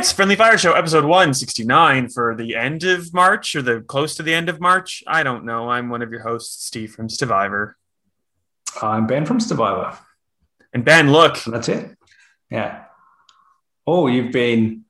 It's Friendly Fire Show, episode 169 for the end of March or the close to the end of March. I don't know. I'm one of your hosts, Steve from Stevivor. I'm Ben from Stevivor. And Ben, look. And that's it. Yeah. Oh, you've been,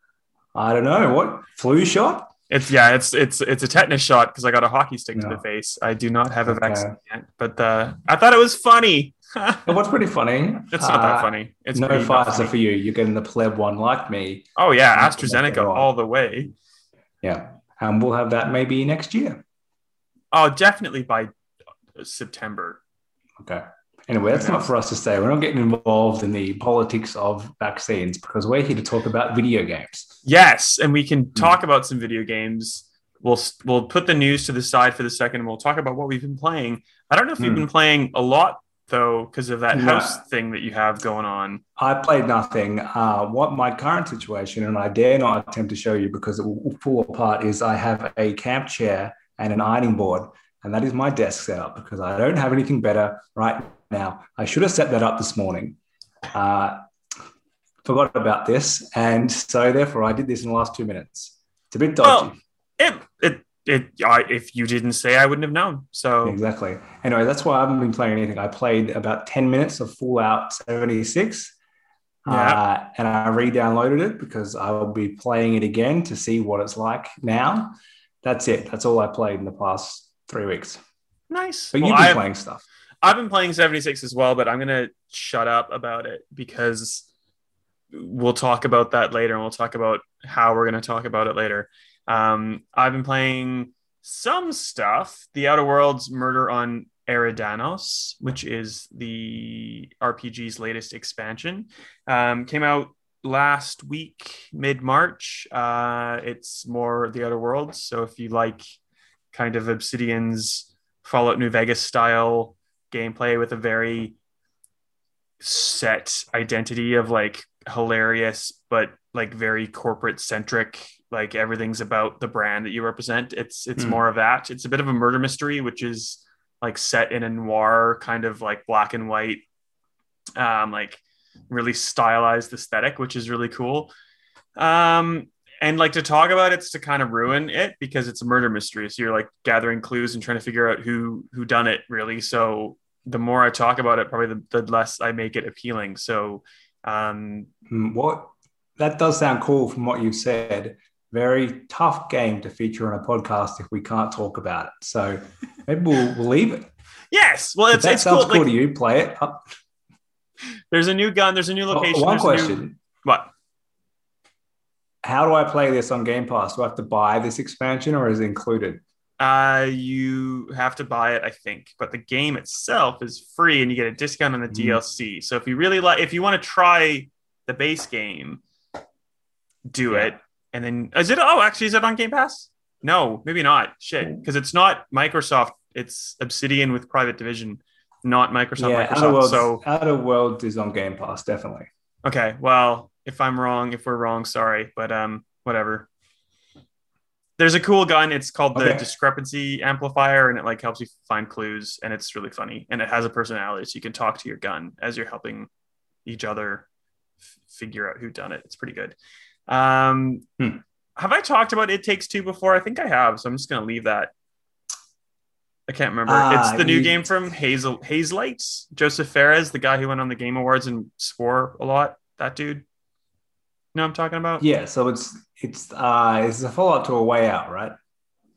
I don't know, what, flu shot? It's yeah, it's it's it's a tetanus shot because I got a hockey stick No. to the face. I do not have a Okay. vaccine yet, but uh, I thought it was funny. And what's pretty funny? It's not that uh, funny. It's no Pfizer for you. You're getting the pleb one like me. Oh yeah, Not to make AstraZeneca all the way. Yeah. And we'll have that maybe next year. Oh, definitely by September. Okay. Anyway, that's not for us to say. We're not getting involved in the politics of vaccines because we're here to talk about video games. Yes, and we can Hmm. talk about some video games. We'll we'll put the news to the side for the second, and we'll talk about what we've been playing. I don't know if you've Hmm. been playing a lot though, because of that No. house thing that you have going on. I played nothing. Uh, what my current situation, and I dare not attempt to show you because it will fall apart, is I have a camp chair and an ironing board, and that is my desk setup because I don't have anything better right now. I should have set that up this morning. Uh, forgot about this, and so therefore I did this in the last two minutes. It's a bit dodgy. Well, it it. I, if you didn't say, I wouldn't have known. So Exactly. Anyway, that's why I haven't been playing anything. I played about 10 minutes of Fallout 76. Yeah. Uh, and I re-downloaded it because I will be playing it again to see what it's like now. That's it. That's all I played in the past three weeks. nice. But Well, you've been I've- playing stuff. I've been playing 76 as well, but I'm gonna shut up about it because we'll talk about that later, and we'll talk about how we're gonna talk about it later. Um, I've been playing some stuff. The Outer Worlds Murder on Eridanos, which is the RPG's latest expansion, um, came out last week, mid March. Uh, it's more the Outer Worlds, so if you like kind of Obsidian's Fallout New Vegas style gameplay with a very set identity of like hilarious but like very corporate centric like everything's about the brand that you represent. It's it's Hmm. more of that. It's a bit of a murder mystery which is like set in a noir kind of like black and white um like really stylized aesthetic which is really cool. Um and like to talk about it's to kind of ruin it because it's a murder mystery. So you're like gathering clues and trying to figure out who who done it really. So the more i talk about it probably the, the less i make it appealing. So um Hmm, What that does sound cool from what you've said. Very tough game to feature on a podcast if we can't talk about it. So maybe we'll, we'll leave it. yes well If it's that it's sounds cool, cool like, to you. Play it. Uh, there's a new gun there's a new location one a new- question. what How do I play this on Game Pass? Do I have to buy this expansion or is it included? uh you have to buy it i think but the game itself is free and you get a discount on the Mhm. dlc so if you really like if you want to try the base game do Yeah. it. And then is it oh actually is it on game pass? No maybe not. Shit. Because it's not microsoft. It's obsidian with private division not microsoft yeah, Outer microsoft Worlds, so Outer Worlds is on Game Pass, definitely. okay well if i'm wrong if we're wrong sorry but um whatever. There's a cool gun. It's called the Okay. discrepancy amplifier and it like helps you find clues and it's really funny. And it has a personality so you can talk to your gun as you're helping each other f- figure out who done it. It's pretty good um Hmm. have i talked about it takes two before i think i have so i'm just gonna leave that i can't remember Ah, it's the new you- game from hazel Hazelight's Josef Fares, the guy who went on the game awards and swore a lot that dude you know i'm talking about Yeah, so it's it's uh it's a follow-up to a way out, right?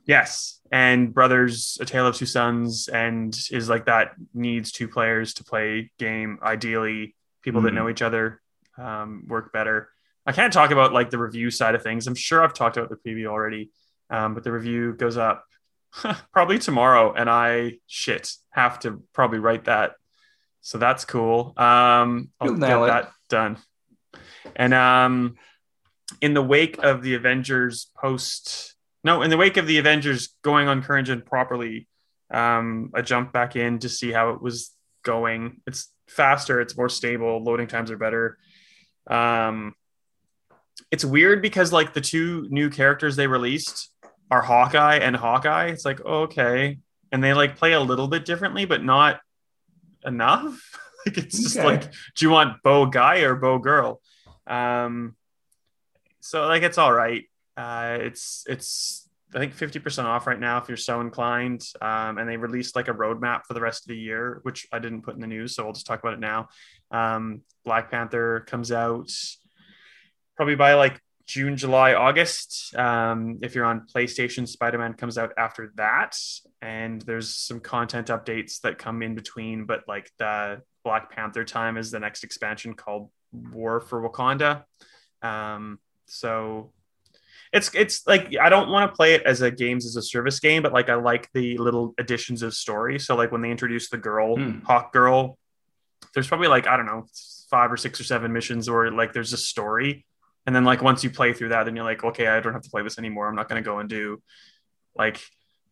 Yes, and Brothers: A Tale of Two Sons, and is like that needs two players to play game. Ideally, people that Mhm. know each other um, work better. I can't talk about like the review side of things. I'm sure I've talked about the preview already, um, but the review goes up probably tomorrow, and I shit have to probably write that. So that's cool. Um, I'll You'll get it. that done. And um, in the wake of the Avengers post, no, in the wake of the Avengers going on CurrentGen properly, um, I jumped back in to see how it was going. It's faster, it's more stable, loading times are better. Um, it's weird because like the two new characters they released are Hawkeye and Hawkeye. It's like okay, and they like play a little bit differently, but not enough. like it's just Okay. like, do you want bow guy or bow girl? Um, so like it's all right. Uh, it's it's I think fifty percent off right now if you're so inclined. Um, and they released like a roadmap for the rest of the year, which I didn't put in the news, so we'll just talk about it now. Um, Black Panther comes out probably by like June, July, August. Um, if you're on PlayStation, Spider Man comes out after that, and there's some content updates that come in between. But like the Black Panther time is the next expansion called War for Wakanda. Um, so it's it's like I don't want to play it as a games as a service game, but like I like the little additions of story. So like when they introduce the girl, Hmm. Hawk Girl, there's probably like I don't know five or six or seven missions where like there's a story, and then like once you play through that, then you're like, okay, I don't have to play this anymore. I'm not going to go and do like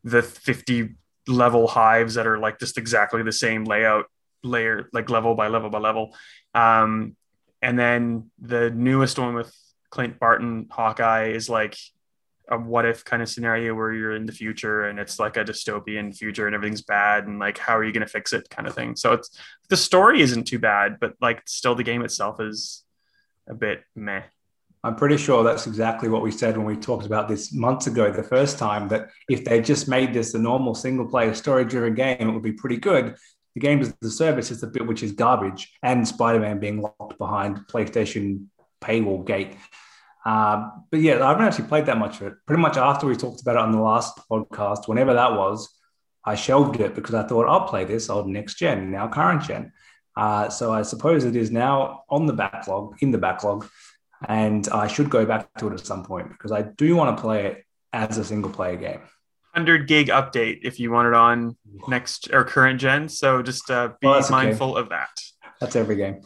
the 50 level hives that are like just exactly the same layout layer, like level by level by level. Um, and then the newest one with Clint Barton, Hawkeye, is like a what if kind of scenario where you're in the future and it's like a dystopian future and everything's bad and like how are you going to fix it kind of thing. So it's the story isn't too bad, but like still the game itself is a bit meh. I'm pretty sure that's exactly what we said when we talked about this months ago, the first time, that if they just made this a normal single player story driven game, it would be pretty good. The game as the service is the bit which is garbage, and Spider Man being locked behind PlayStation paywall gate. Uh, but yeah, I haven't actually played that much of it. Pretty much after we talked about it on the last podcast, whenever that was, I shelved it because I thought I'll play this on next gen, now current gen. Uh, so I suppose it is now on the backlog, in the backlog, and I should go back to it at some point because I do want to play it as a single player game. 100 gig update if you want it on next or current gen. So just uh, be Well, that's okay. mindful of that. That's every game.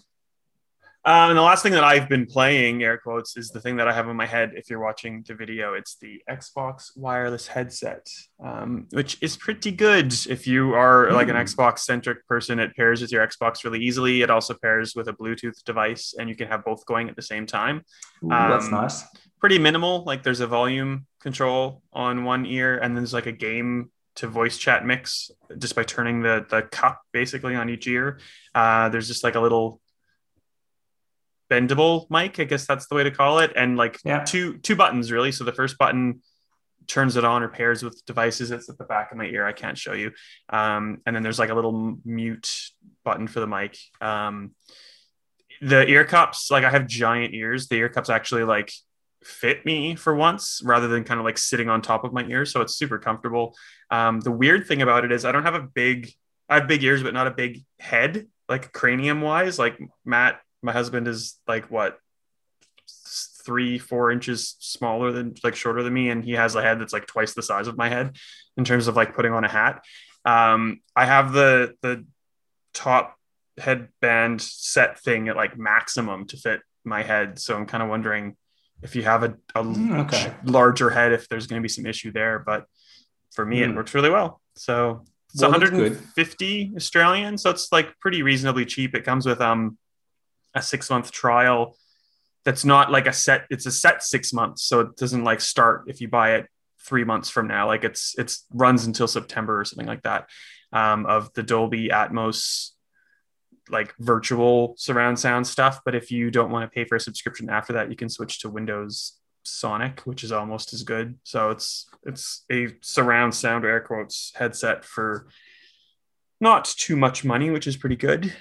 Um, and the last thing that I've been playing, air quotes, is the thing that I have in my head. If you're watching the video, it's the Xbox wireless headset, um, which is pretty good. If you are like an Hmm. Xbox centric person, it pairs with your Xbox really easily. It also pairs with a Bluetooth device, and you can have both going at the same time. Ooh, that's Um, nice. Pretty minimal. Like there's a volume control on one ear, and then there's like a game to voice chat mix just by turning the the cup basically on each ear. Uh, there's just like a little bendable mic, I guess that's the way to call it, and like Yeah. two two buttons really. So the first button turns it on or pairs with devices. It's at the back of my ear. I can't show you. Um, and then there's like a little mute button for the mic. Um, the ear cups, like I have giant ears. The ear cups actually like fit me for once rather than kind of like sitting on top of my ears. So it's super comfortable. Um, the weird thing about it is I don't have a big, I have big ears, but not a big head, like cranium wise. Like Matt, my husband is like what three, four inches smaller than like shorter than me, and he has a head that's like twice the size of my head in terms of like putting on a hat. Um, I have the the top headband set thing at like maximum to fit my head, so I'm kind of wondering if you have a, a Mm, okay. larger head, if there's going to be some issue there. But for me, it Hmm. works really well. So it's Well, 150 Australian, so it's like pretty reasonably cheap. It comes with um a six month trial. That's not like a set. It's a set six months, so it doesn't like start if you buy it three months from now. Like it's it's runs until September or something like that. Um, of the Dolby Atmos like virtual surround sound stuff. But if you don't want to pay for a subscription after that, you can switch to Windows Sonic, which is almost as good. So it's it's a surround sound air quotes headset for not too much money, which is pretty good.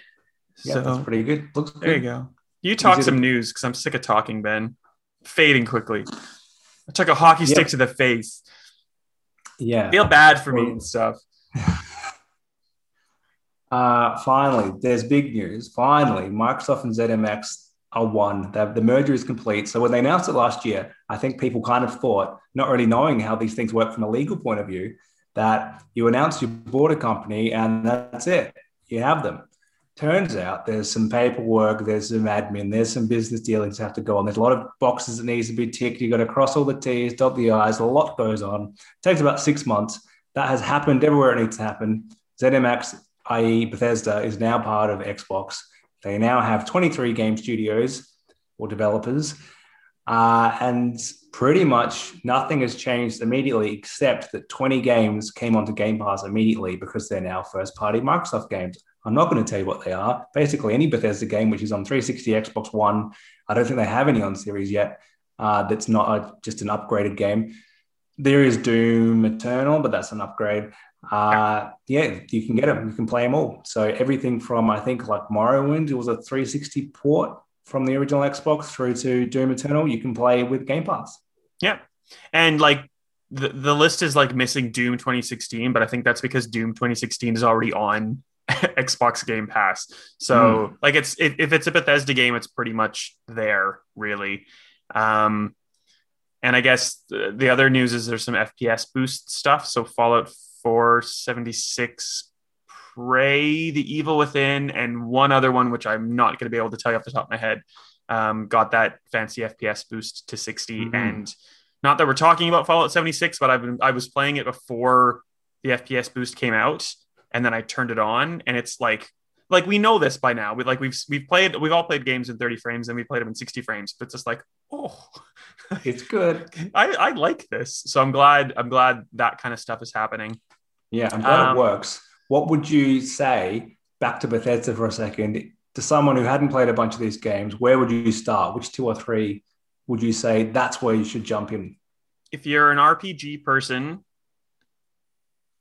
Yeah, so that's pretty good. Looks good. there you go. You talk Easy to- some news because I'm sick of talking, Ben. Fading quickly. I took a hockey stick Yeah. to the face. Yeah. Feel bad for me and stuff. Uh, finally, there's big news. Finally, Microsoft and ZeniMax are one. The, the merger is complete. So when they announced it last year, I think people kind of thought, not really knowing how these things work from a legal point of view, that you announce you bought a company and that's it. You have them. Turns out there's some paperwork, there's some admin, there's some business dealings have to go on. There's a lot of boxes that needs to be ticked. You've got to cross all the T's, dot the I's. A lot goes on. It takes about six months. That has happened everywhere it needs to happen. ZeniMax i.e., Bethesda, is now part of Xbox. They now have 23 game studios or developers, uh, and pretty much nothing has changed immediately except that 20 games came onto Game Pass immediately because they're now first party Microsoft games. I'm not going to tell you what they are. Basically, any Bethesda game which is on 360, Xbox One, I don't think they have any on Series yet, uh, that's not a, just an upgraded game. There is Doom Eternal, but that's an upgrade. Uh, yeah, you can get them. You can play them all. So everything from I think like Morrowind, it was a 360 port from the original Xbox through to Doom Eternal. You can play with Game Pass. Yeah, and like the the list is like missing Doom 2016, but I think that's because Doom 2016 is already on Xbox Game Pass. So mm. like it's if, if it's a Bethesda game, it's pretty much there really. Um, and I guess the, the other news is there's some FPS boost stuff. So Fallout 476 Prey, The Evil Within, and one other one, which I'm not going to be able to tell you off the top of my head, um, got that fancy FPS boost to 60. Mm-hmm. And not that we're talking about Fallout 76, but I've been, I was playing it before the FPS boost came out, and then I turned it on, and it's like like we know this by now. We like we've we've played we've all played games in 30 frames and we played them in 60 frames, but it's just like, oh it's good. I, I like this. So I'm glad I'm glad that kind of stuff is happening. Yeah, I'm glad um, it works. What would you say back to Bethesda for a second to someone who hadn't played a bunch of these games? Where would you start? Which two or three would you say that's where you should jump in? If you're an RPG person,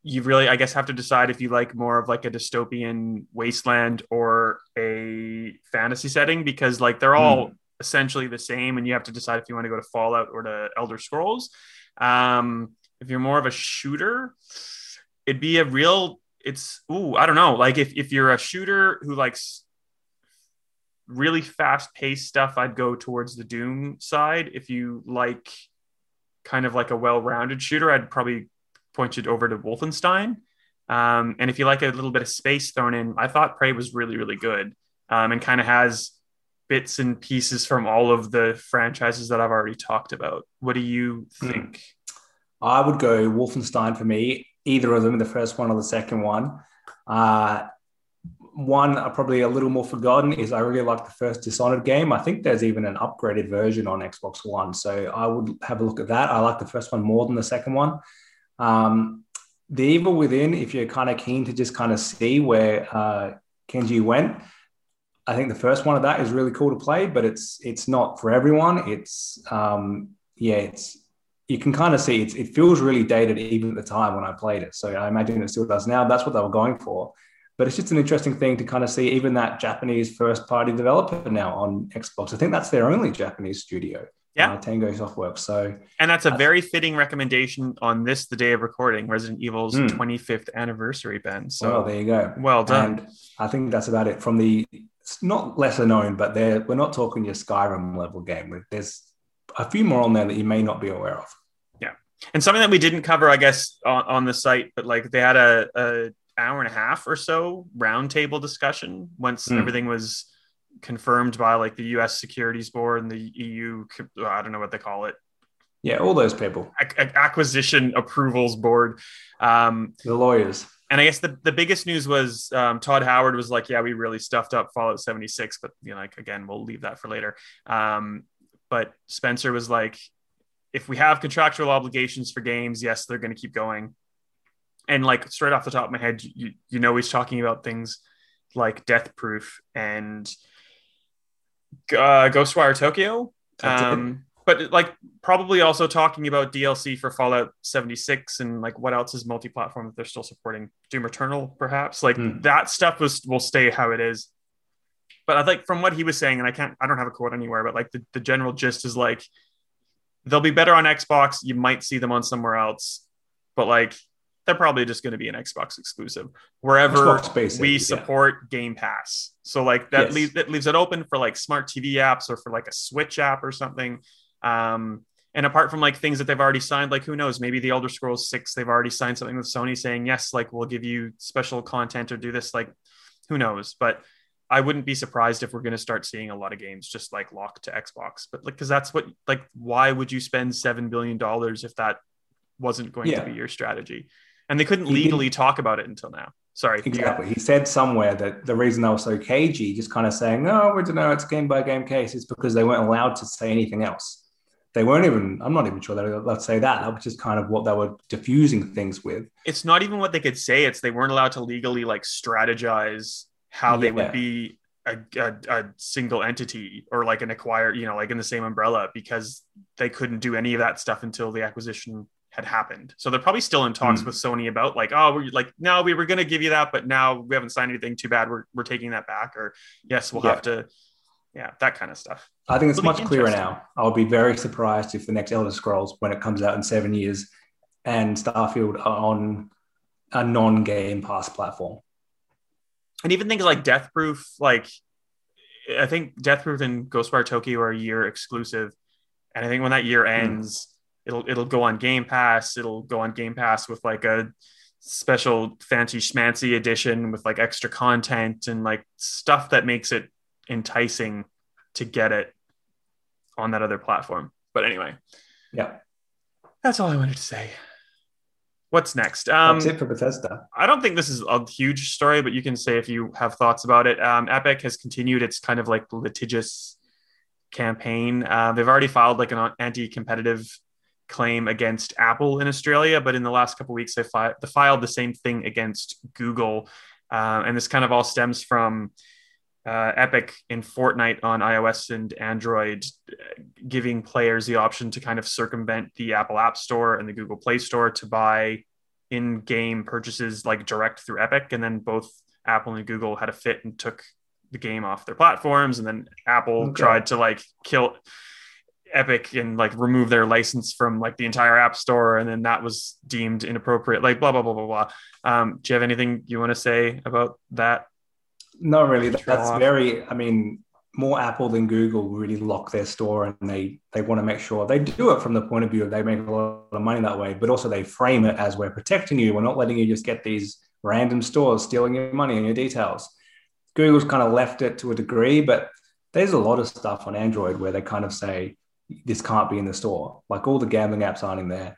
you really, I guess, have to decide if you like more of like a dystopian wasteland or a fantasy setting because like they're all mm. essentially the same, and you have to decide if you want to go to Fallout or to Elder Scrolls. Um, if you're more of a shooter, it'd be a real. It's ooh, I don't know. Like if if you're a shooter who likes really fast paced stuff, I'd go towards the Doom side. If you like kind of like a well rounded shooter, I'd probably pointed over to Wolfenstein. Um, and if you like a little bit of space thrown in, I thought Prey was really, really good um, and kind of has bits and pieces from all of the franchises that I've already talked about. What do you hmm. think? I would go Wolfenstein for me, either of them, the first one or the second one. Uh, one uh, probably a little more forgotten is I really like the first Dishonored game. I think there's even an upgraded version on Xbox One. So I would have a look at that. I like the first one more than the second one. Um, the Evil Within, if you're kind of keen to just kind of see where uh, Kenji went, I think the first one of that is really cool to play, but it's it's not for everyone. It's um, yeah, it's you can kind of see it's, it feels really dated even at the time when I played it. So I imagine it still does now. That's what they were going for. But it's just an interesting thing to kind of see even that Japanese first party developer now on Xbox. I think that's their only Japanese studio yeah. uh, tango softworks. So and that's a very fitting recommendation on this the day of recording resident evil's mm. 25th anniversary ben. So well, there you go. well done. And i think that's about it from the it's not lesser known but there we're not talking your skyrim level game. There's a few more on there that you may not be aware of. Yeah. And something that we didn't cover i guess on, on the site but like they had a, a hour and a half or so roundtable discussion once mm. everything was confirmed by like the U.S. Securities Board and the EU. I don't know what they call it. Yeah, all those people. acquisition approvals board. Um, the lawyers. And I guess the, the biggest news was um, Todd Howard was like, yeah, we really stuffed up Fallout 76, but you know, like again, we'll leave that for later. Um, but Spencer was like, if we have contractual obligations for games, yes, they're going to keep going. And like straight off the top of my head, you, you know, he's talking about things like Deathloop and uh, Ghostwire Tokyo. Um, but like probably also talking about DLC for Fallout 76 and like what else is multi-platform that they're still supporting. Doom Eternal, perhaps. Like mm. that stuff was will stay how it is. But I think from what he was saying, and I can't I don't have a quote anywhere, but like the, the general gist is like they'll be better on Xbox. You might see them on somewhere else. But like they're probably just going to be an Xbox exclusive wherever we support yeah. Game Pass. So like that yes. leaves that leaves it open for like smart TV apps or for like a Switch app or something. Um, and apart from like things that they've already signed, like who knows, maybe the Elder Scrolls Six, they've already signed something with Sony saying yes, like we'll give you special content or do this. Like who knows, but. I wouldn't be surprised if we're going to start seeing a lot of games just like locked to Xbox, but like because that's what like why would you spend seven billion dollars if that wasn't going yeah. to be your strategy? And they couldn't legally talk about it until now. Sorry. Exactly. He said somewhere that the reason they were so cagey, just kind of saying, "No, we don't know, it's game by game case," is because they weren't allowed to say anything else. They weren't even. I'm not even sure they were allowed to say that. That was just kind of what they were diffusing things with. It's not even what they could say. It's they weren't allowed to legally like strategize how yeah. they would be a, a, a, single entity or like an acquired, you know, like in the same umbrella because they couldn't do any of that stuff until the acquisition had happened. So they're probably still in talks mm. with Sony about like, oh, we're like, no, we were going to give you that, but now we haven't signed anything. Too bad. We're, we're taking that back. Or yes, we'll yeah. have to, yeah, that kind of stuff. I think it's It'll much clearer now. I'll be very surprised if the next Elder Scrolls, when it comes out in seven years, and Starfield are on a non-game pass platform. And even things like Deathloop, like I think Deathloop and Ghostwire Tokyo are a year exclusive, and I think when that year hmm. ends, mm. It'll it'll go on Game Pass. It'll go on Game Pass with like a special fancy schmancy edition with like extra content and like stuff that makes it enticing to get it on that other platform. But anyway, yeah, that's all I wanted to say. What's next? Um, That's it for Bethesda. I don't think this is a huge story, but you can say if you have thoughts about it. Um, Epic has continued its kind of like litigious campaign. Uh, they've already filed like an anti-competitive claim against Apple in Australia, but in the last couple weeks they, fi- they, filed the same thing against Google, uh, and this kind of all stems from uh, Epic in Fortnite on iOS and Android, giving players the option to kind of circumvent the Apple App Store and the Google Play Store to buy in game purchases like direct through Epic. And then both Apple and Google had a fit and took the game off their platforms. And then Apple okay. tried to like kill Epic and like remove their license from like the entire App Store. And then that was deemed inappropriate, like blah, blah, blah, blah, blah. Um, do you have anything you want to say about that? Not really. That's very, I mean, more Apple than Google really lock their store and they they want to make sure they do it from the point of view of they make a lot of money that way, but also they frame it as we're protecting you. We're not letting you just get these random stores stealing your money and your details. Google's kind of left it to a degree, but there's a lot of stuff on Android where they kind of say this can't be in the store. Like all the gambling apps aren't in there.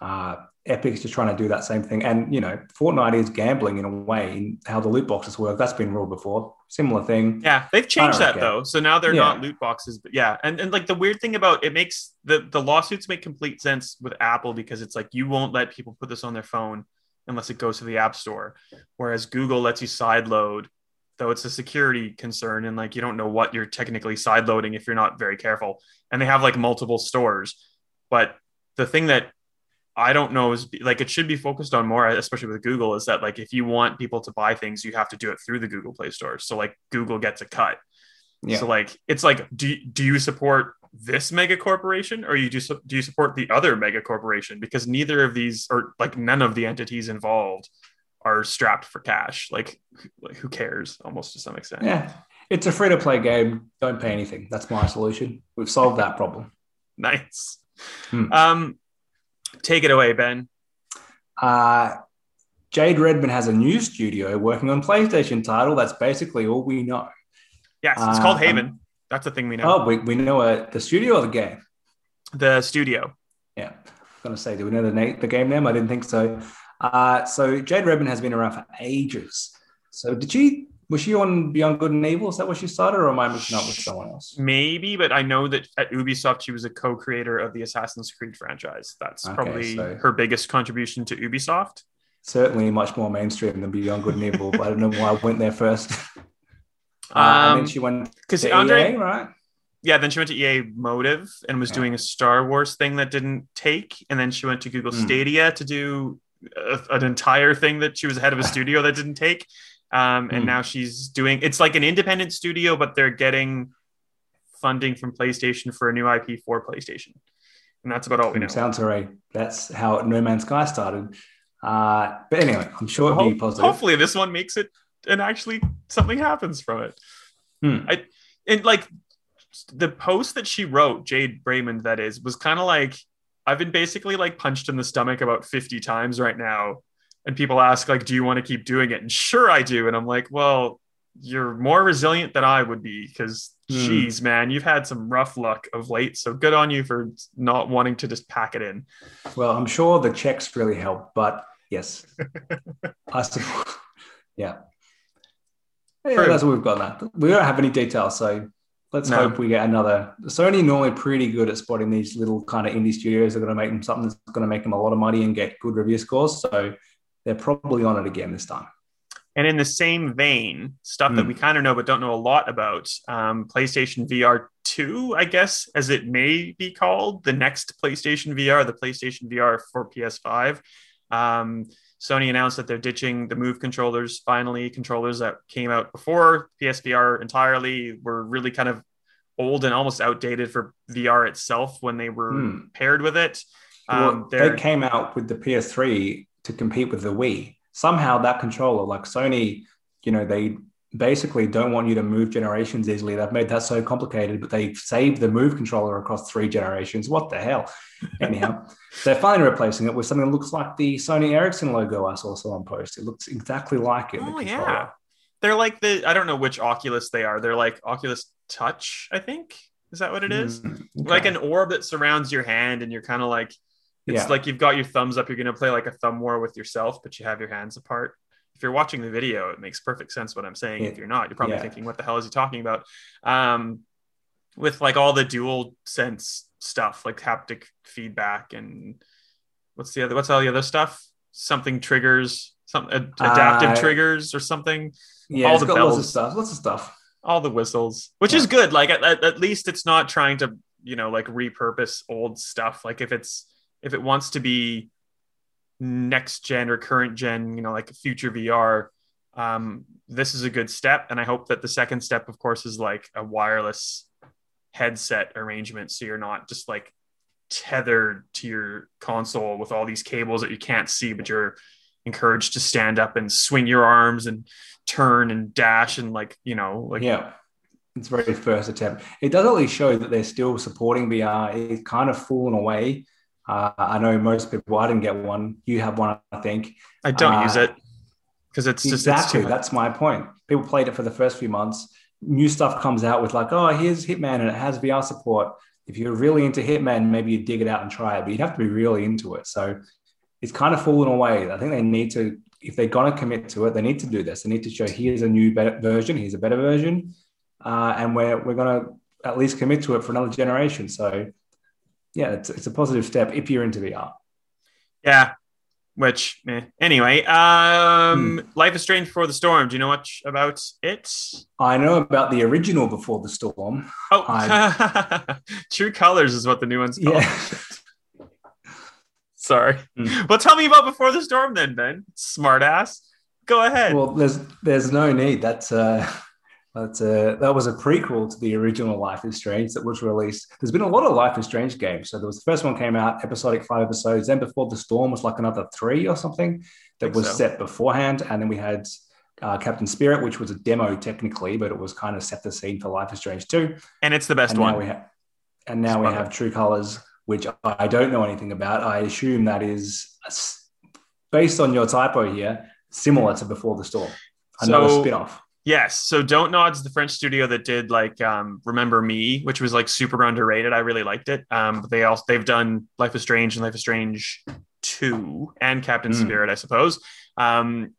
Uh, Epic's just trying to do that same thing. And, you know, Fortnite is gambling in a way in how the loot boxes work. That's been ruled before. Similar thing. Yeah, they've changed that though. So now they're yeah. not loot boxes, but yeah. And, and like the weird thing about it makes the, the lawsuits make complete sense with Apple because it's like you won't let people put this on their phone unless it goes to the App Store. Whereas Google lets you side load, though it's a security concern and like you don't know what you're technically side loading if you're not very careful. And they have like multiple stores. But the thing that I don't know is like it should be focused on more, especially with Google, is that like if you want people to buy things, you have to do it through the Google Play Store. So like Google gets a cut. Yeah. So like it's like do do you support this mega corporation or you do do you support the other mega corporation because neither of these or like none of the entities involved are strapped for cash. Like, like who cares? Almost to some extent. Yeah, it's a free to play game. Don't pay anything. That's my solution. We've solved that problem. nice. Hmm. Um, Take it away, Ben. Uh, Jade Raymond has a new studio working on PlayStation title. That's basically all we know. Yes, it's uh, called Haven. Um, That's the thing we know. Oh, we, we know uh, the studio or the game? The studio. Yeah. I'm going to say, do we know the, name, the game name? I didn't think so. Uh, so Jade Raymond has been around for ages. So did she was she on Beyond Good and Evil? Is that what she started, or am I mixing up with someone else? Maybe, but I know that at Ubisoft she was a co-creator of the Assassin's Creed franchise. That's okay, probably so her biggest contribution to Ubisoft. Certainly, much more mainstream than Beyond Good and Evil. but I don't know why I went there first. uh, um, and then she went because Andre, EA, right? Yeah, then she went to EA Motive and was yeah. doing a Star Wars thing that didn't take, and then she went to Google mm. Stadia to do a, an entire thing that she was head of a studio that didn't take um, and mm. now she's doing it's like an independent studio, but they're getting funding from PlayStation for a new IP for PlayStation, and that's about all we know. Sounds alright. That's how No Man's Sky started. Uh, but anyway, I'm sure it'll be positive. Hopefully, this one makes it, and actually something happens from it. Hmm. I and like the post that she wrote, Jade Raymond, that is, was kind of like I've been basically like punched in the stomach about 50 times right now and people ask like do you want to keep doing it? And sure i do and i'm like well you're more resilient than i would be because mm. geez man you've had some rough luck of late so good on you for not wanting to just pack it in. Well i'm sure the checks really help but yes. I suppose yeah. Yeah, that's what we've got now. We don't have any details, so let's no. hope we get another. Sony normally pretty good at spotting these little kind of indie studios that are going to make them something that's going to make them a lot of money and get good review scores. So they're probably on it again this time. And in the same vein, stuff that Mm. we kind of know but don't know a lot about, um, PlayStation VR 2, I guess, as it may be called, the next PlayStation VR, the PlayStation VR for PS5. Um, Sony announced that they're ditching the Move controllers, finally, controllers that came out before PSVR entirely were really kind of old and almost outdated for VR itself when they were Hmm. paired with it. Um, they they're- came out with the PS3 to compete with the Wii. Somehow that controller, like Sony, you know, they basically don't want you to move generations easily. They've made that so complicated, but they saved the move controller across three generations. What the hell? Anyhow, they're finally replacing it with something that looks like the Sony Ericsson logo I saw someone post. It looks exactly like it. Oh, yeah. they're like the I don't know which Oculus they are. They're like Oculus Touch, I think. Is that what it is? Mm, Like an orb that surrounds your hand, and you're kind of like it's Yeah. like you've got your thumbs up. You're gonna play like a thumb war with yourself, but you have your hands apart. If you're watching the video, it makes perfect sense what I'm saying. If you're not, you're probably Yeah. thinking, "What the hell is he talking about?" Um, with like all the dual sense stuff, like haptic feedback, and what's the other? What's all the other stuff? Something triggers, some adaptive Uh, triggers or something yeah, all the got lots of stuff. Lots of stuff. all the whistles, which Yeah. is good. Like at, at least it's not trying to, you know, like repurpose old stuff. Like if it's if it wants to be next gen or current gen, you know, like future VR, um, this is a good step. And I hope that the second step, of course, is like a wireless headset arrangement, so you're not just like tethered to your console with all these cables that you can't see, but you're encouraged to stand up and swing your arms and turn and dash and like you know like yeah, it's very first attempt. It does at least show that they're still supporting VR. It's kind of fallen away. Uh, I know most people. I didn't get one. You have one, I think. I don't Uh, use it because it's just exactly. it's That's my point. People played it for the first few months. New stuff comes out with like, oh, here's Hitman and it has VR support. If you're really into Hitman, maybe you dig it out and try it, but you'd have to be really into it. So it's kind of fallen away. I think they need to, if they're going to commit to it, they need to do this. They need to show here's a new better version, here's a better version, uh, and we're we're going to at least commit to it for another generation. So yeah, it's, it's a positive step if you're into VR. yeah which eh. anyway um Hmm. life is strange before the storm do you know much about it I know about the original Before the Storm. oh true colors is what the new one's called Yeah. sorry Hmm. well tell me about before the storm then ben smart ass go ahead Well, there's there's no need. That's uh, that's uh, that was a prequel to the original Life is Strange that was released. There's been a lot of Life is Strange games. So there was the first one came out, episodic five episodes. Then Before the Storm was like another three or something that was so. set beforehand, and then we had. Uh, Captain Spirit, which was a demo technically, but it was kind of set the scene for Life is Strange 2. and it's the best and one now we have and now we have True Colors, which I don't know anything about. I assume that is based on your typo here, similar to Before the Storm, another So- spin-off. Yes. So Don't Nod's the French studio that did like um, Remember Me, which was like super underrated. I really liked it. Um, but they also they've done Life is Strange and Life is Strange Two and Captain Mm. Spirit, I suppose. Um,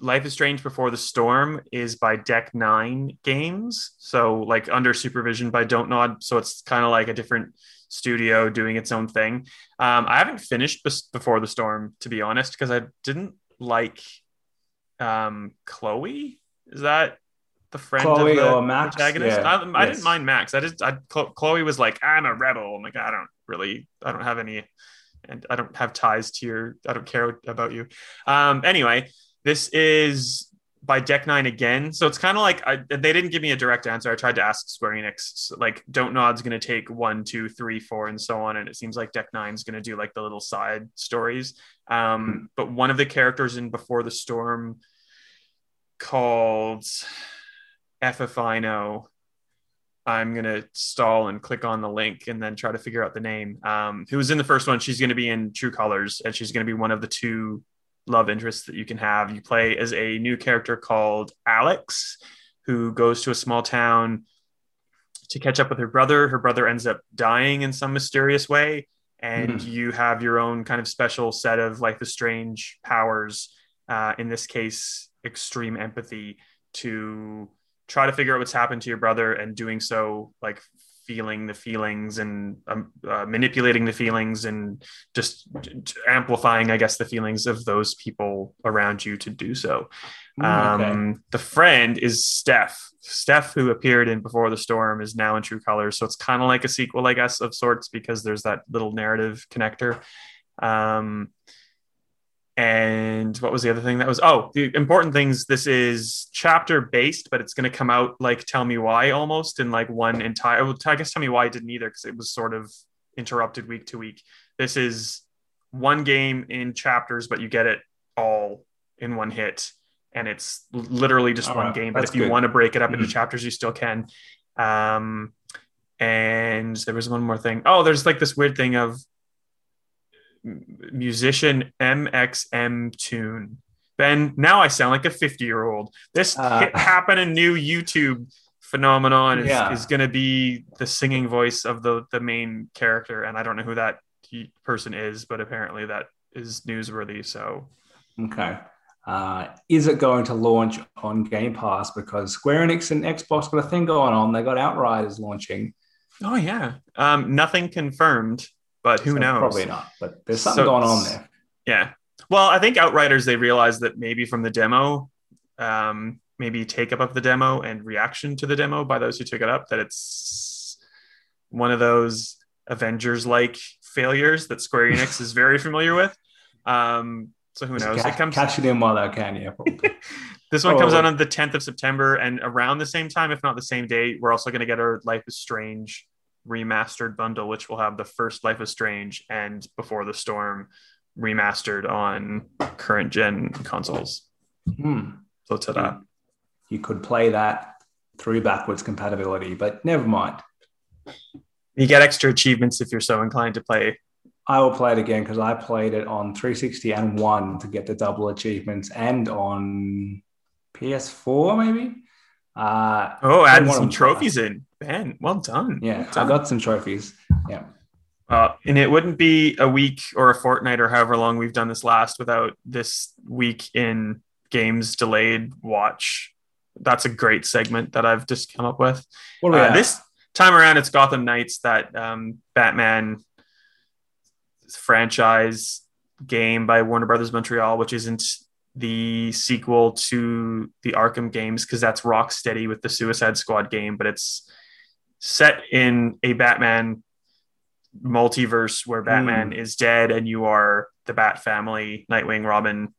Life is Strange Before the Storm is by Deck Nine Games, so like under supervision by Don't Nod. So it's kind of like a different studio doing its own thing. Um, I haven't finished Before the Storm to be honest because I didn't like um, Chloe. Is that the friend Chloe of the or Max? protagonist? Yeah, I, I yes. didn't mind Max. I just I, Chloe was like, I'm a rebel. I'm like, I don't really, I don't have any, and I don't have ties to your, I don't care about you. Um, anyway, this is by Deck Nine again, so it's kind of like I, they didn't give me a direct answer. I tried to ask Square Enix, so, like, Don't Nod's going to take one, two, three, four, and so on, and it seems like Deck Nine's going to do like the little side stories. Um, but one of the characters in Before the Storm called FFINO. I'm gonna stall and click on the link and then try to figure out the name. Um, who was in the first one? She's gonna be in True Colors, and she's gonna be one of the two love interests that you can have. You play as a new character called Alex, who goes to a small town to catch up with her brother. Her brother ends up dying in some mysterious way, and you have your own kind of special set of Life is Strange powers. Uh, in this case, extreme empathy to try to figure out what's happened to your brother, and doing so like feeling the feelings and um, uh, manipulating the feelings and just amplifying, I guess, the feelings of those people around you to do so. Mm, okay. um, the friend is Steph. Steph, who appeared in Before the Storm, is now in True Colors. So it's kind of like a sequel, I guess, of sorts, because there's that little narrative connector. Um, and what was the other thing that was? Oh, the important things. This is chapter based, but it's going to come out like Tell Me Why almost in like one entire. Well, I guess Tell Me Why didn't either because it was sort of interrupted week to week. This is one game in chapters, but you get it all in one hit and it's literally just one game. But if you good. want to break it up into mm-hmm. chapters, you still can. Um, and there was one more thing. Oh, there's like this weird thing of musician mxmtoon. Ben, now I sound like a 50 year old. This uh, hit happen new YouTube phenomenon is, yeah. is going to be the singing voice of the the main character, and I don't know who that person is, but apparently that is newsworthy. So, okay. Uh, is it going to launch on Game Pass? Because Square Enix and Xbox got a thing going on. They got Outriders launching. Oh yeah, um, nothing confirmed, but who so knows? Probably not. But there's something so, going on there. Yeah. Well, I think Outriders they realized that maybe from the demo, um, maybe take up of the demo and reaction to the demo by those who took it up, that it's one of those Avengers like failures that Square Enix is very familiar with. Um, so who knows? it comes cash it in while I can, yeah. this one oh. comes out on the 10th of September, and around the same time, if not the same day, we're also going to get our Life is Strange remastered bundle, which will have the first Life is Strange and Before the Storm remastered on current gen consoles. Hmm. So ta You could play that through backwards compatibility, but never mind. You get extra achievements if you're so inclined to play I will play it again because I played it on 360 and one to get the double achievements and on PS4 maybe. Uh, oh, adding some trophies in, Ben. Well done. Yeah, well done. I got some trophies. Yeah. Uh, and it wouldn't be a week or a fortnight or however long we've done this last without this week in games delayed watch. That's a great segment that I've just come up with. Uh, this time around, it's Gotham Knights that um, Batman franchise game by Warner Brothers Montreal, which isn't the sequel to the Arkham games because that's Rocksteady with the Suicide Squad game, but it's set in a Batman multiverse where Batman mm. is dead and you are the Bat family, Nightwing, Robin,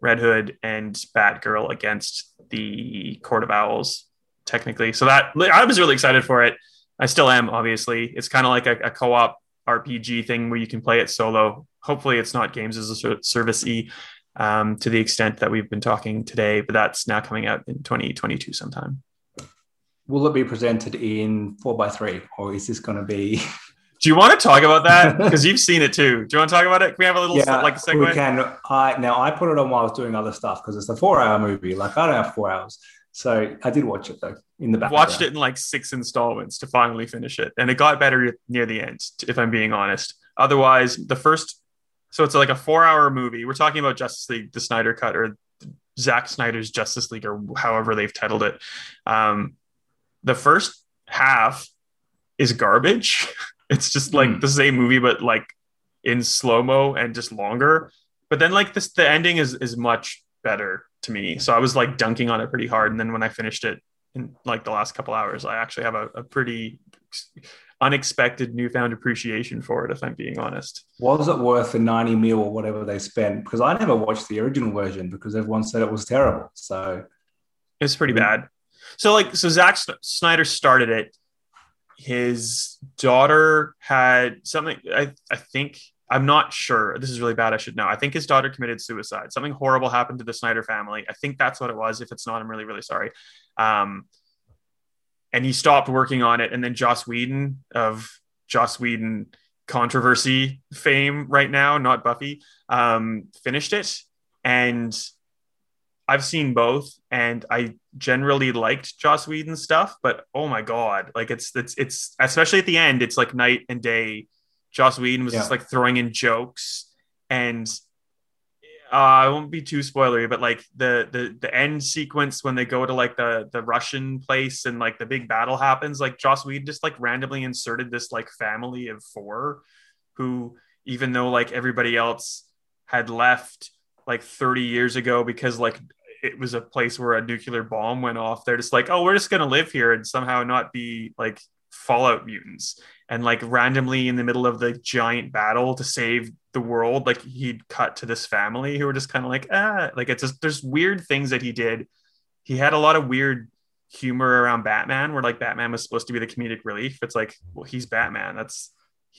Red Hood, and Batgirl against the Court of Owls, technically. So that I was really excited for it. I still am, obviously. It's kind of like a, a co-op RPG thing where you can play it solo. Hopefully, it's not games as a service e um, to the extent that we've been talking today, but that's now coming out in 2022 sometime. Will it be presented in four by three, or is this going to be? Do you want to talk about that? Because you've seen it too. Do you want to talk about it? Can we have a little yeah, like a segue? We can. I now I put it on while I was doing other stuff because it's a four-hour movie. Like I don't have four hours, so I did watch it though in the back. Watched it in like six installments to finally finish it, and it got better near the end. If I'm being honest, otherwise the first, so it's like a four-hour movie. We're talking about Justice League, the Snyder Cut, or Zack Snyder's Justice League, or however they've titled it. Um, the first half is garbage. it's just like mm. the same movie, but like in slow mo and just longer. But then like this, the ending is is much better to me. So I was like dunking on it pretty hard. And then when I finished it in like the last couple hours, I actually have a, a pretty unexpected newfound appreciation for it, if I'm being honest. Was it worth the 90 mil or whatever they spent? Because I never watched the original version because everyone said it was terrible. So it's pretty bad. So like, so Zack Snyder started it. His daughter had something, I, I think I'm not sure. This is really bad. I should know. I think his daughter committed suicide. Something horrible happened to the Snyder family. I think that's what it was. If it's not, I'm really, really sorry. Um, and he stopped working on it. And then Joss Whedon of Joss Whedon controversy fame right now, not Buffy, um, finished it. And I've seen both, and I generally liked Joss Whedon stuff, but oh my god, like it's it's it's especially at the end, it's like night and day Joss Whedon was yeah. just like throwing in jokes and uh, I won't be too spoilery, but like the the the end sequence when they go to like the the Russian place and like the big battle happens, like Joss Whedon just like randomly inserted this like family of four, who even though like everybody else had left like 30 years ago because like it was a place where a nuclear bomb went off. They're just like, oh, we're just gonna live here and somehow not be like Fallout mutants. And like randomly in the middle of the giant battle to save the world, like he'd cut to this family who were just kind of like, ah, like it's just there's weird things that he did. He had a lot of weird humor around Batman, where like Batman was supposed to be the comedic relief. It's like, well, he's Batman. That's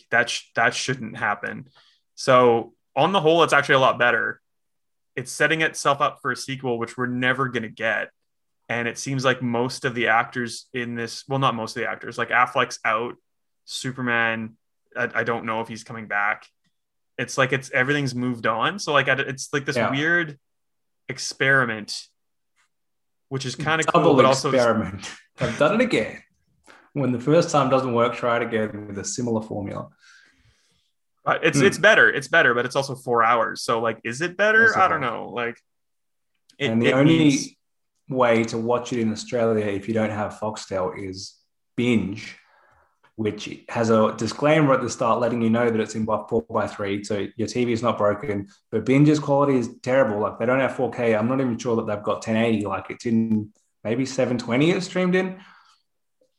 that sh- that shouldn't happen. So on the whole, it's actually a lot better it's setting itself up for a sequel, which we're never going to get. And it seems like most of the actors in this, well, not most of the actors, like Affleck's out, Superman, I, I don't know if he's coming back. It's like it's everything's moved on. So like it's like this yeah. weird experiment, which is kind of cool, but also experiment. I've done it again. When the first time doesn't work, try it again with a similar formula. Uh, it's mm. it's better. It's better, but it's also four hours. So like, is it better? I don't know. Like, it, and the only needs... way to watch it in Australia if you don't have Foxtel is binge, which has a disclaimer at the start letting you know that it's in four by three, so your TV is not broken. But binge's quality is terrible. Like they don't have 4K. I'm not even sure that they've got 1080. Like it's in maybe 720. It's streamed in.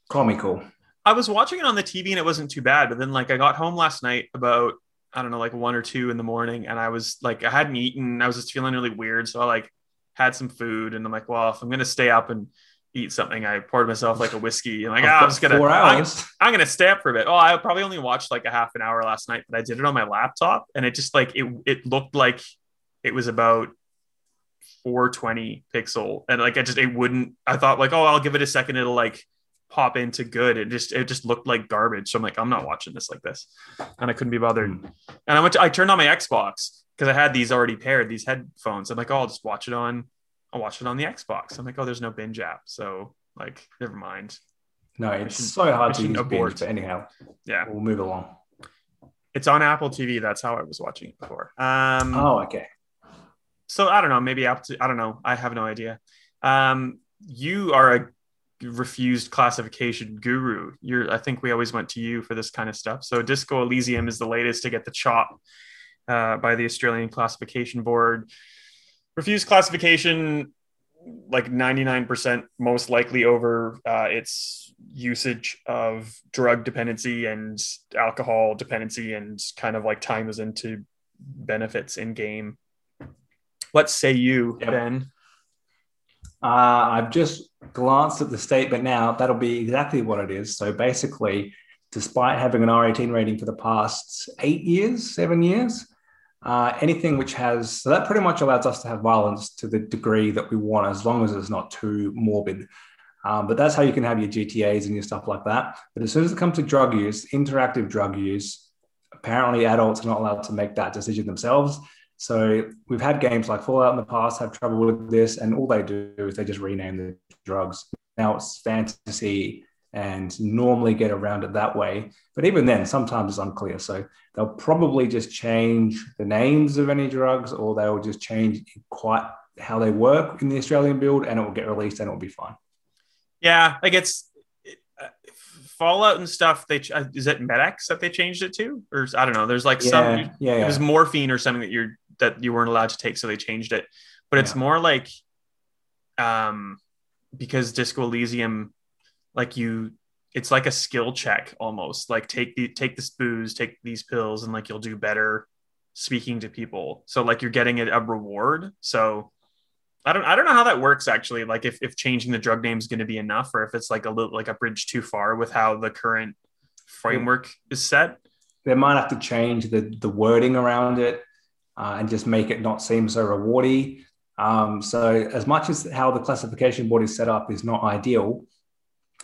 Comical. I was watching it on the TV and it wasn't too bad. But then like I got home last night about I don't know like one or two in the morning and I was like I hadn't eaten. I was just feeling really weird, so I like had some food and I'm like, well, if I'm gonna stay up and eat something, I poured myself like a whiskey and like oh, I'm just gonna four hours. I'm, I'm, gonna stay up for a bit. Oh, I probably only watched like a half an hour last night, but I did it on my laptop and it just like it it looked like it was about 420 pixel and like I just it wouldn't I thought like oh I'll give it a second it'll like pop into good. It just it just looked like garbage. So I'm like, I'm not watching this like this, and I couldn't be bothered. Mm. And I went to, I turned on my Xbox because I had these already paired, these headphones. I'm like, oh, I'll just watch it on, I'll watch it on the Xbox. I'm like, oh, there's no binge app, so like, never mind. No, it's so hard to use binge, but anyhow, yeah, we'll move along. It's on Apple TV. That's how I was watching it before. Um, oh, okay. So I don't know. Maybe Apple. I don't know. I have no idea. Um, you are a refused classification guru. You're, I think we always went to you for this kind of stuff. So Disco Elysium is the latest to get the chop uh, by the Australian Classification Board. Refused classification, like 99% most likely over uh, its usage of drug dependency and alcohol dependency and kind of like time is into benefits in game. What say you, yep. Ben? Uh, I've just glanced at the statement now. That'll be exactly what it is. So basically, despite having an R18 rating for the past eight years, seven years, uh, anything which has so that pretty much allows us to have violence to the degree that we want, as long as it's not too morbid. Um, but that's how you can have your GTAs and your stuff like that. But as soon as it comes to drug use, interactive drug use, apparently adults are not allowed to make that decision themselves. So we've had games like Fallout in the past have trouble with this, and all they do is they just rename the drugs. Now it's fantasy and normally get around it that way. But even then, sometimes it's unclear. So they'll probably just change the names of any drugs or they'll just change quite how they work in the Australian build and it will get released and it will be fine. Yeah, like it's uh, Fallout and stuff. They uh, is it Med-X that they changed it to, or I don't know. There's like yeah, some yeah, yeah. it was morphine or something that you're that you weren't allowed to take, so they changed it. But it's yeah. more like, um, because Disco Elysium, like you, it's like a skill check almost. Like take the take this booze, take these pills, and like you'll do better speaking to people. So like you're getting a, a reward. So I don't I don't know how that works actually. Like if if changing the drug name is going to be enough, or if it's like a little like a bridge too far with how the current framework is set. They might have to change the the wording around it uh, and just make it not seem so rewardy. Um, so, as much as how the classification board is set up is not ideal,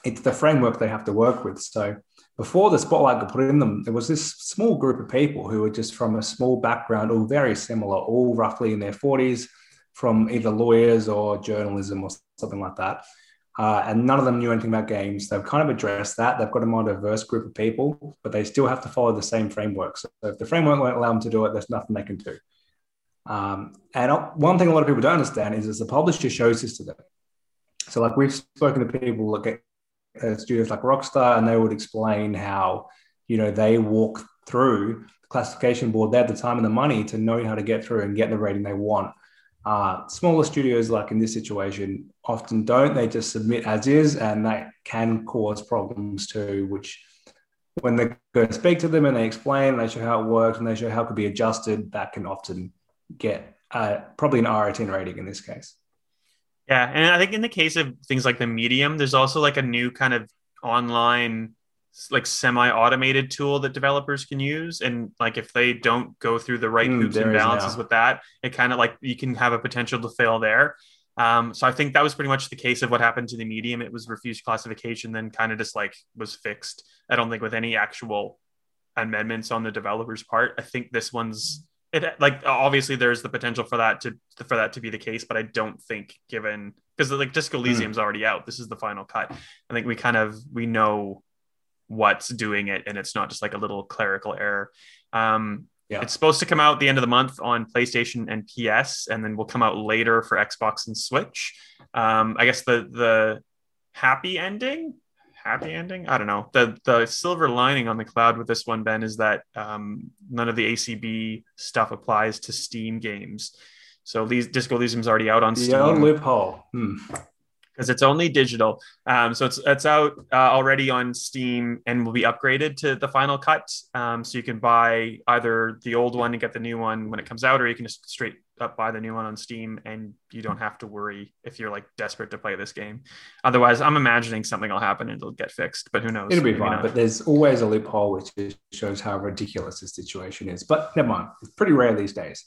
it's the framework they have to work with. So, before the spotlight got put in them, there was this small group of people who were just from a small background, all very similar, all roughly in their 40s, from either lawyers or journalism or something like that. Uh, and none of them knew anything about games. They've kind of addressed that. They've got a more diverse group of people, but they still have to follow the same framework. So if the framework won't allow them to do it, there's nothing they can do. Um, and one thing a lot of people don't understand is, is the publisher shows this to them. So, like we've spoken to people like at uh, studios like Rockstar, and they would explain how you know they walk through the classification board. They have the time and the money to know how to get through and get the rating they want. Uh, smaller studios, like in this situation, often don't. They just submit as is, and that can cause problems too. Which, when they go to speak to them and they explain, they show how it works and they show how it could be adjusted, that can often get uh, probably an R18 rating in this case. Yeah, and I think in the case of things like the medium, there's also like a new kind of online like semi-automated tool that developers can use and like if they don't go through the right mm, hoops and balances with that it kind of like you can have a potential to fail there um, so i think that was pretty much the case of what happened to the medium it was refused classification then kind of just like was fixed i don't think with any actual amendments on the developer's part i think this one's it like obviously there's the potential for that to for that to be the case, but I don't think given because like Disco hmm. Elysium's mm. already out. This is the final cut. I think we kind of we know what's doing it, and it's not just like a little clerical error. Um, yeah. It's supposed to come out the end of the month on PlayStation and PS, and then will come out later for Xbox and Switch. Um, I guess the the happy ending happy ending. I don't know. The the silver lining on the cloud with this one, Ben, is that um, none of the ACB stuff applies to Steam games. So these Disco Elysium's already out on Steam. Yeah, loophole. Hmm because it's only digital. Um, so it's it's out uh, already on Steam and will be upgraded to the final cut. Um, so you can buy either the old one and get the new one when it comes out, or you can just straight up buy the new one on Steam, and you don't have to worry if you're like desperate to play this game. Otherwise, I'm imagining something will happen and it'll get fixed, but who knows? It'll be fine. But there's always a loophole which shows how ridiculous the situation is. But never mind, it's pretty rare these days.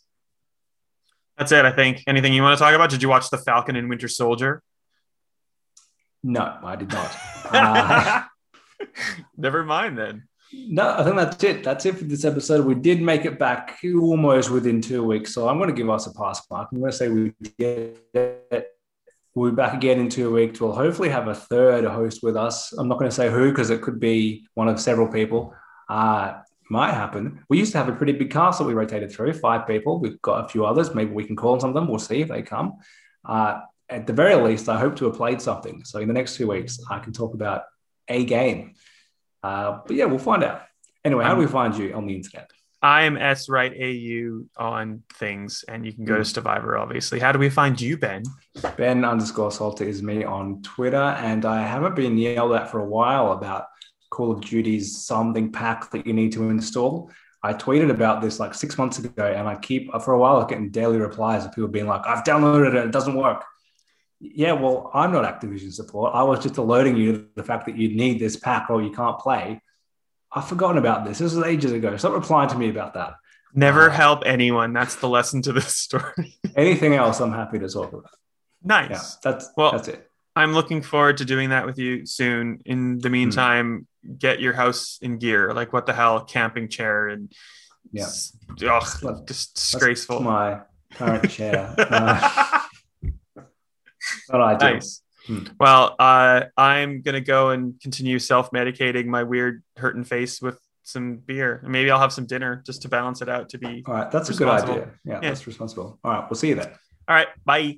That's it, I think. Anything you want to talk about? Did you watch The Falcon and Winter Soldier? No, I did not. Uh, Never mind then. No, I think that's it. That's it for this episode. We did make it back almost within two weeks. So I'm going to give us a pass mark. I'm going to say we get it. We'll be back again in two weeks. We'll hopefully have a third host with us. I'm not going to say who because it could be one of several people. Uh, might happen. We used to have a pretty big cast that we rotated through, five people. We've got a few others. Maybe we can call on some of them. We'll see if they come. Uh, at the very least, I hope to have played something. So in the next two weeks, I can talk about a game. Uh, but yeah, we'll find out. Anyway, how do we find you on the internet? I am S right AU on things, and you can go to Stevivor, obviously. How do we find you, Ben? Ben underscore Salter is me on Twitter, and I haven't been yelled at for a while about Call of Duty's something pack that you need to install. I tweeted about this like six months ago, and I keep for a while getting daily replies of people being like, "I've downloaded it, it doesn't work." Yeah, well, I'm not Activision support. I was just alerting you to the fact that you need this pack or you can't play. I've forgotten about this. This was ages ago. Stop replying to me about that. Never uh, help anyone. That's the lesson to this story. anything else, I'm happy to talk about. Nice. Yeah, that's well, that's it. I'm looking forward to doing that with you soon. In the meantime, mm. get your house in gear. Like what the hell, camping chair and yeah, ugh, just disgraceful. my current chair. Uh, not ideal. Nice. Hmm. Well, uh, I'm gonna go and continue self-medicating my weird hurting face with some beer. Maybe I'll have some dinner just to balance it out. To be all right. That's a good idea. Yeah, yeah, that's responsible. All right. We'll see you then. All right. Bye.